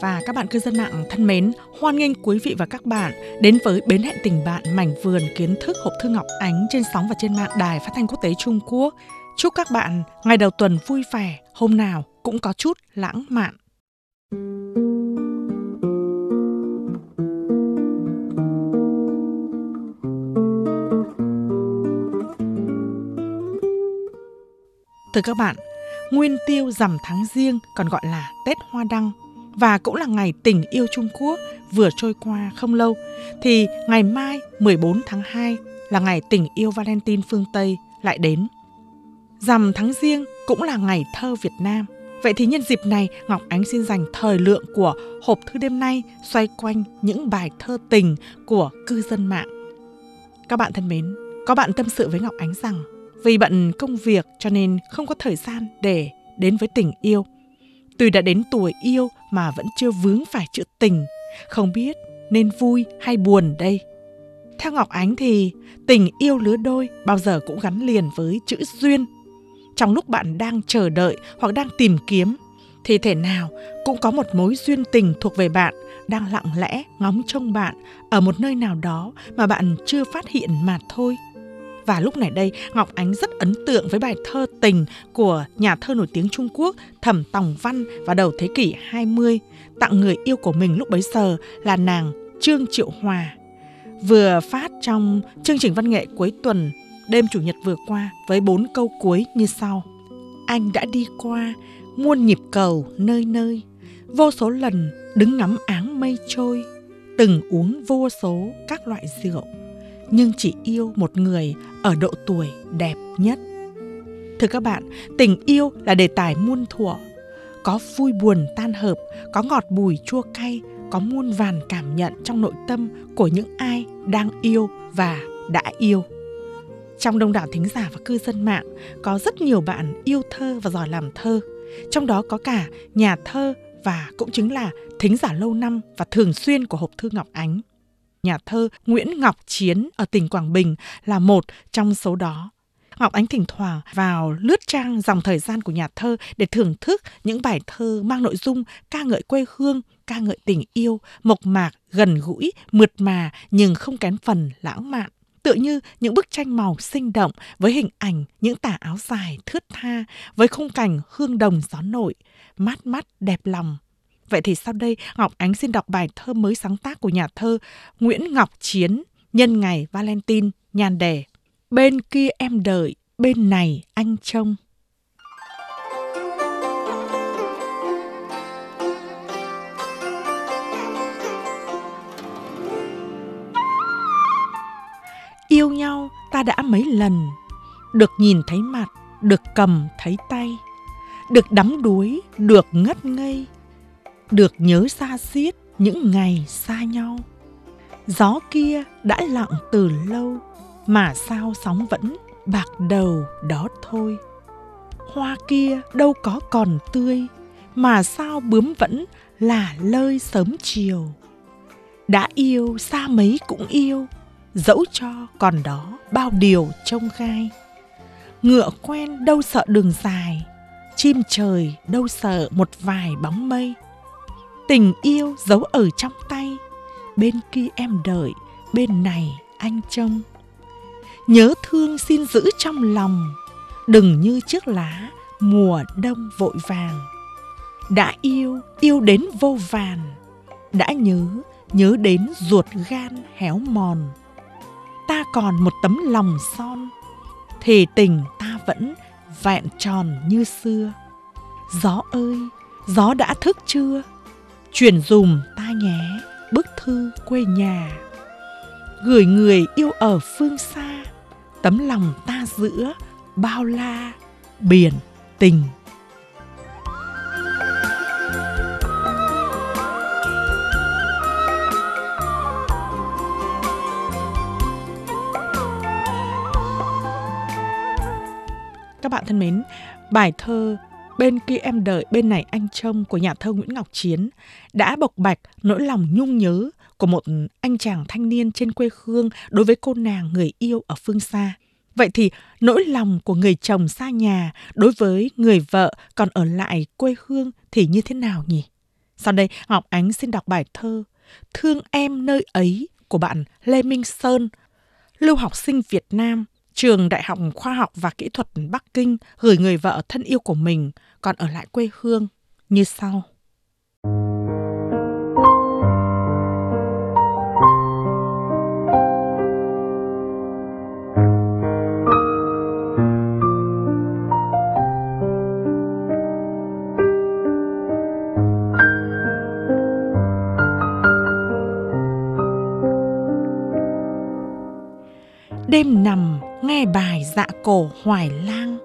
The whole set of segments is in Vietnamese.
và các bạn cư dân mạng thân mến, hoan nghênh quý vị và các bạn đến với Bến hẹn tình bạn mảnh vườn kiến thức hộp thư Ngọc Ánh trên sóng và trên mạng Đài Phát thanh Quốc tế Trung Quốc. Chúc các bạn ngày đầu tuần vui vẻ, hôm nào cũng có chút lãng mạn. Thưa các bạn, nguyên tiêu rằm tháng riêng còn gọi là Tết Hoa Đăng và cũng là ngày tình yêu Trung Quốc vừa trôi qua không lâu thì ngày mai 14 tháng 2 là ngày tình yêu Valentine phương Tây lại đến. Rằm tháng riêng cũng là ngày thơ Việt Nam. Vậy thì nhân dịp này, Ngọc Ánh xin dành thời lượng của hộp thư đêm nay xoay quanh những bài thơ tình của cư dân mạng. Các bạn thân mến, có bạn tâm sự với Ngọc Ánh rằng vì bận công việc cho nên không có thời gian để đến với tình yêu. Tuy đã đến tuổi yêu mà vẫn chưa vướng phải chữ tình, không biết nên vui hay buồn đây. Theo Ngọc Ánh thì tình yêu lứa đôi bao giờ cũng gắn liền với chữ duyên. Trong lúc bạn đang chờ đợi hoặc đang tìm kiếm thì thể nào cũng có một mối duyên tình thuộc về bạn đang lặng lẽ ngóng trông bạn ở một nơi nào đó mà bạn chưa phát hiện mà thôi. Và lúc này đây, Ngọc Ánh rất ấn tượng với bài thơ tình của nhà thơ nổi tiếng Trung Quốc Thẩm Tòng Văn vào đầu thế kỷ 20, tặng người yêu của mình lúc bấy giờ là nàng Trương Triệu Hòa. Vừa phát trong chương trình văn nghệ cuối tuần đêm Chủ nhật vừa qua với bốn câu cuối như sau. Anh đã đi qua muôn nhịp cầu nơi nơi, vô số lần đứng ngắm áng mây trôi, từng uống vô số các loại rượu nhưng chỉ yêu một người ở độ tuổi đẹp nhất. Thưa các bạn, tình yêu là đề tài muôn thuở. Có vui buồn tan hợp, có ngọt bùi chua cay, có muôn vàn cảm nhận trong nội tâm của những ai đang yêu và đã yêu. Trong đông đảo thính giả và cư dân mạng, có rất nhiều bạn yêu thơ và giỏi làm thơ. Trong đó có cả nhà thơ và cũng chính là thính giả lâu năm và thường xuyên của hộp thư Ngọc Ánh nhà thơ Nguyễn Ngọc Chiến ở tỉnh Quảng Bình là một trong số đó. Ngọc Ánh thỉnh thoảng vào lướt trang dòng thời gian của nhà thơ để thưởng thức những bài thơ mang nội dung ca ngợi quê hương, ca ngợi tình yêu, mộc mạc, gần gũi, mượt mà nhưng không kém phần lãng mạn. Tựa như những bức tranh màu sinh động với hình ảnh những tà áo dài thướt tha, với khung cảnh hương đồng gió nổi, mát mắt đẹp lòng Vậy thì sau đây Ngọc Ánh xin đọc bài thơ mới sáng tác của nhà thơ Nguyễn Ngọc Chiến nhân ngày Valentine nhan đề. Bên kia em đợi, bên này anh trông. Yêu nhau ta đã mấy lần, được nhìn thấy mặt, được cầm thấy tay, được đắm đuối, được ngất ngây, được nhớ xa xiết những ngày xa nhau. Gió kia đã lặng từ lâu, mà sao sóng vẫn bạc đầu đó thôi. Hoa kia đâu có còn tươi, mà sao bướm vẫn là lơi sớm chiều. Đã yêu, xa mấy cũng yêu, dẫu cho còn đó bao điều trông gai. Ngựa quen đâu sợ đường dài, chim trời đâu sợ một vài bóng mây tình yêu giấu ở trong tay. Bên kia em đợi, bên này anh trông. Nhớ thương xin giữ trong lòng, đừng như chiếc lá mùa đông vội vàng. Đã yêu yêu đến vô vàn, đã nhớ nhớ đến ruột gan héo mòn. Ta còn một tấm lòng son thì tình ta vẫn vẹn tròn như xưa. Gió ơi, gió đã thức chưa? Chuyển dùm ta nhé bức thư quê nhà. Gửi người yêu ở phương xa Tấm lòng ta giữa bao la biển tình. Các bạn thân mến, bài thơ Bên kia em đợi, bên này anh trông của nhà thơ Nguyễn Ngọc Chiến đã bộc bạch nỗi lòng nhung nhớ của một anh chàng thanh niên trên quê hương đối với cô nàng người yêu ở phương xa. Vậy thì nỗi lòng của người chồng xa nhà đối với người vợ còn ở lại quê hương thì như thế nào nhỉ? Sau đây Ngọc Ánh xin đọc bài thơ Thương em nơi ấy của bạn Lê Minh Sơn, lưu học sinh Việt Nam, trường Đại học Khoa học và Kỹ thuật Bắc Kinh gửi người vợ thân yêu của mình còn ở lại quê hương như sau. đêm nằm nghe bài dạ cổ hoài lang.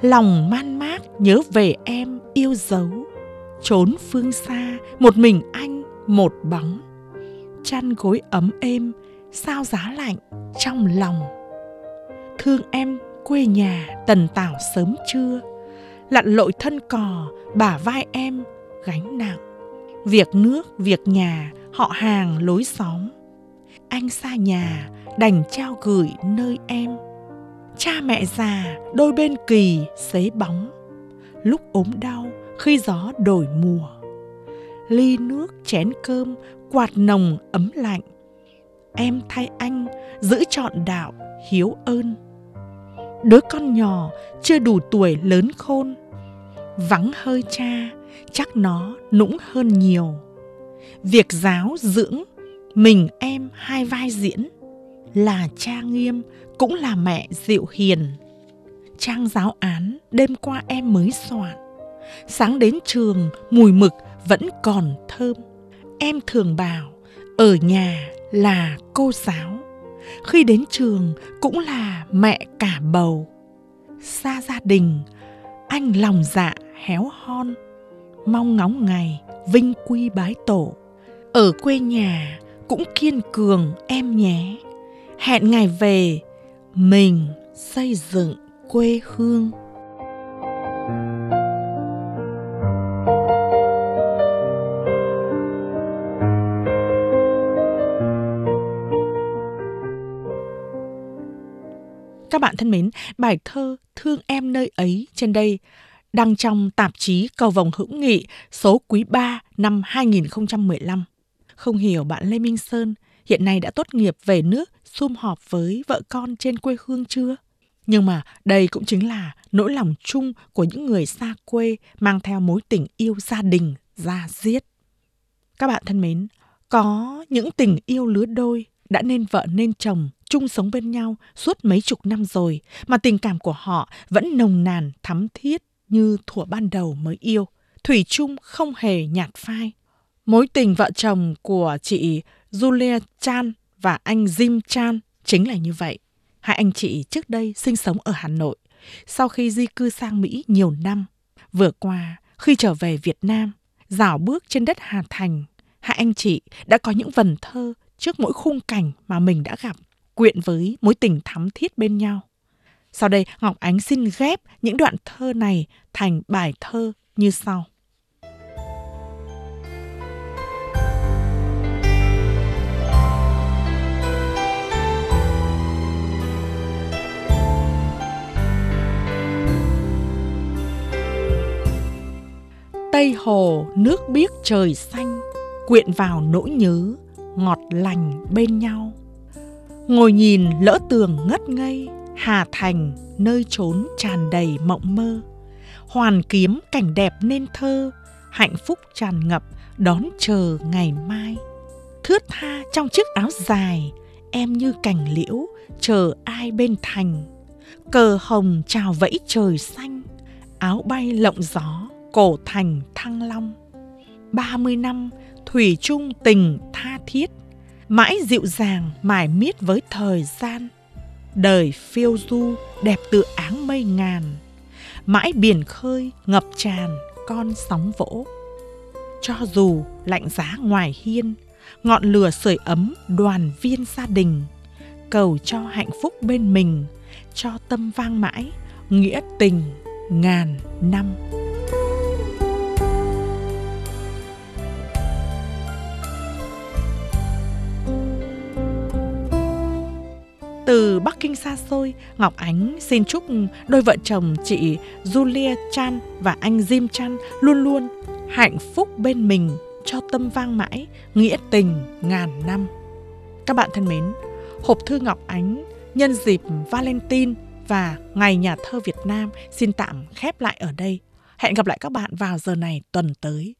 Lòng man mác nhớ về em yêu dấu. Trốn phương xa, một mình anh, một bóng. Chăn gối ấm êm, sao giá lạnh trong lòng. Thương em quê nhà tần tảo sớm trưa lặn lội thân cò, bả vai em gánh nặng. Việc nước, việc nhà, họ hàng lối xóm. Anh xa nhà, đành trao gửi nơi em cha mẹ già, đôi bên kỳ xế bóng. Lúc ốm đau, khi gió đổi mùa. Ly nước chén cơm, quạt nồng ấm lạnh. Em thay anh, giữ trọn đạo, hiếu ơn. Đứa con nhỏ, chưa đủ tuổi lớn khôn. Vắng hơi cha, chắc nó nũng hơn nhiều. Việc giáo dưỡng, mình em hai vai diễn. Là cha nghiêm cũng là mẹ dịu hiền. Trang giáo án đêm qua em mới soạn. Sáng đến trường, mùi mực vẫn còn thơm. Em thường bảo, ở nhà là cô giáo. Khi đến trường cũng là mẹ cả bầu. Xa gia đình, anh lòng dạ héo hon. Mong ngóng ngày, vinh quy bái tổ. Ở quê nhà cũng kiên cường em nhé. Hẹn ngày về mình xây dựng quê hương Các bạn thân mến, bài thơ Thương em nơi ấy trên đây đăng trong tạp chí Cầu vồng hữu nghị số quý 3 năm 2015. Không hiểu bạn Lê Minh Sơn hiện nay đã tốt nghiệp về nước sum họp với vợ con trên quê hương chưa? Nhưng mà đây cũng chính là nỗi lòng chung của những người xa quê mang theo mối tình yêu gia đình ra giết. Các bạn thân mến, có những tình yêu lứa đôi đã nên vợ nên chồng chung sống bên nhau suốt mấy chục năm rồi mà tình cảm của họ vẫn nồng nàn thắm thiết như thuở ban đầu mới yêu. Thủy chung không hề nhạt phai. Mối tình vợ chồng của chị Julia Chan và anh Jim Chan chính là như vậy. Hai anh chị trước đây sinh sống ở Hà Nội, sau khi di cư sang Mỹ nhiều năm. Vừa qua, khi trở về Việt Nam, dạo bước trên đất Hà Thành, hai anh chị đã có những vần thơ trước mỗi khung cảnh mà mình đã gặp, quyện với mối tình thắm thiết bên nhau. Sau đây, Ngọc Ánh xin ghép những đoạn thơ này thành bài thơ như sau. Tây hồ, nước biếc trời xanh, Quyện vào nỗi nhớ, Ngọt lành bên nhau. Ngồi nhìn lỡ tường ngất ngây, Hà Thành, nơi trốn tràn đầy mộng mơ. Hoàn kiếm cảnh đẹp nên thơ, Hạnh phúc tràn ngập, đón chờ ngày mai. Thướt tha trong chiếc áo dài, Em như cành liễu, chờ ai bên thành. Cờ hồng trào vẫy trời xanh, Áo bay lộng gió cổ thành thăng long. Ba mươi năm thủy chung tình tha thiết. Mãi dịu dàng, mải miết với thời gian. Đời phiêu du, đẹp tự áng mây ngàn. Mãi biển khơi, ngập tràn, con sóng vỗ. Cho dù lạnh giá ngoài hiên, ngọn lửa sưởi ấm đoàn viên gia đình. Cầu cho hạnh phúc bên mình, cho tâm vang mãi, nghĩa tình ngàn năm. Từ Bắc Kinh xa xôi, Ngọc Ánh xin chúc đôi vợ chồng chị Julia Chan và anh Jim Chan luôn luôn hạnh phúc bên mình cho tâm vang mãi, nghĩa tình ngàn năm. Các bạn thân mến, hộp thư Ngọc Ánh nhân dịp Valentine và Ngày Nhà thơ Việt Nam xin tạm khép lại ở đây. Hẹn gặp lại các bạn vào giờ này tuần tới.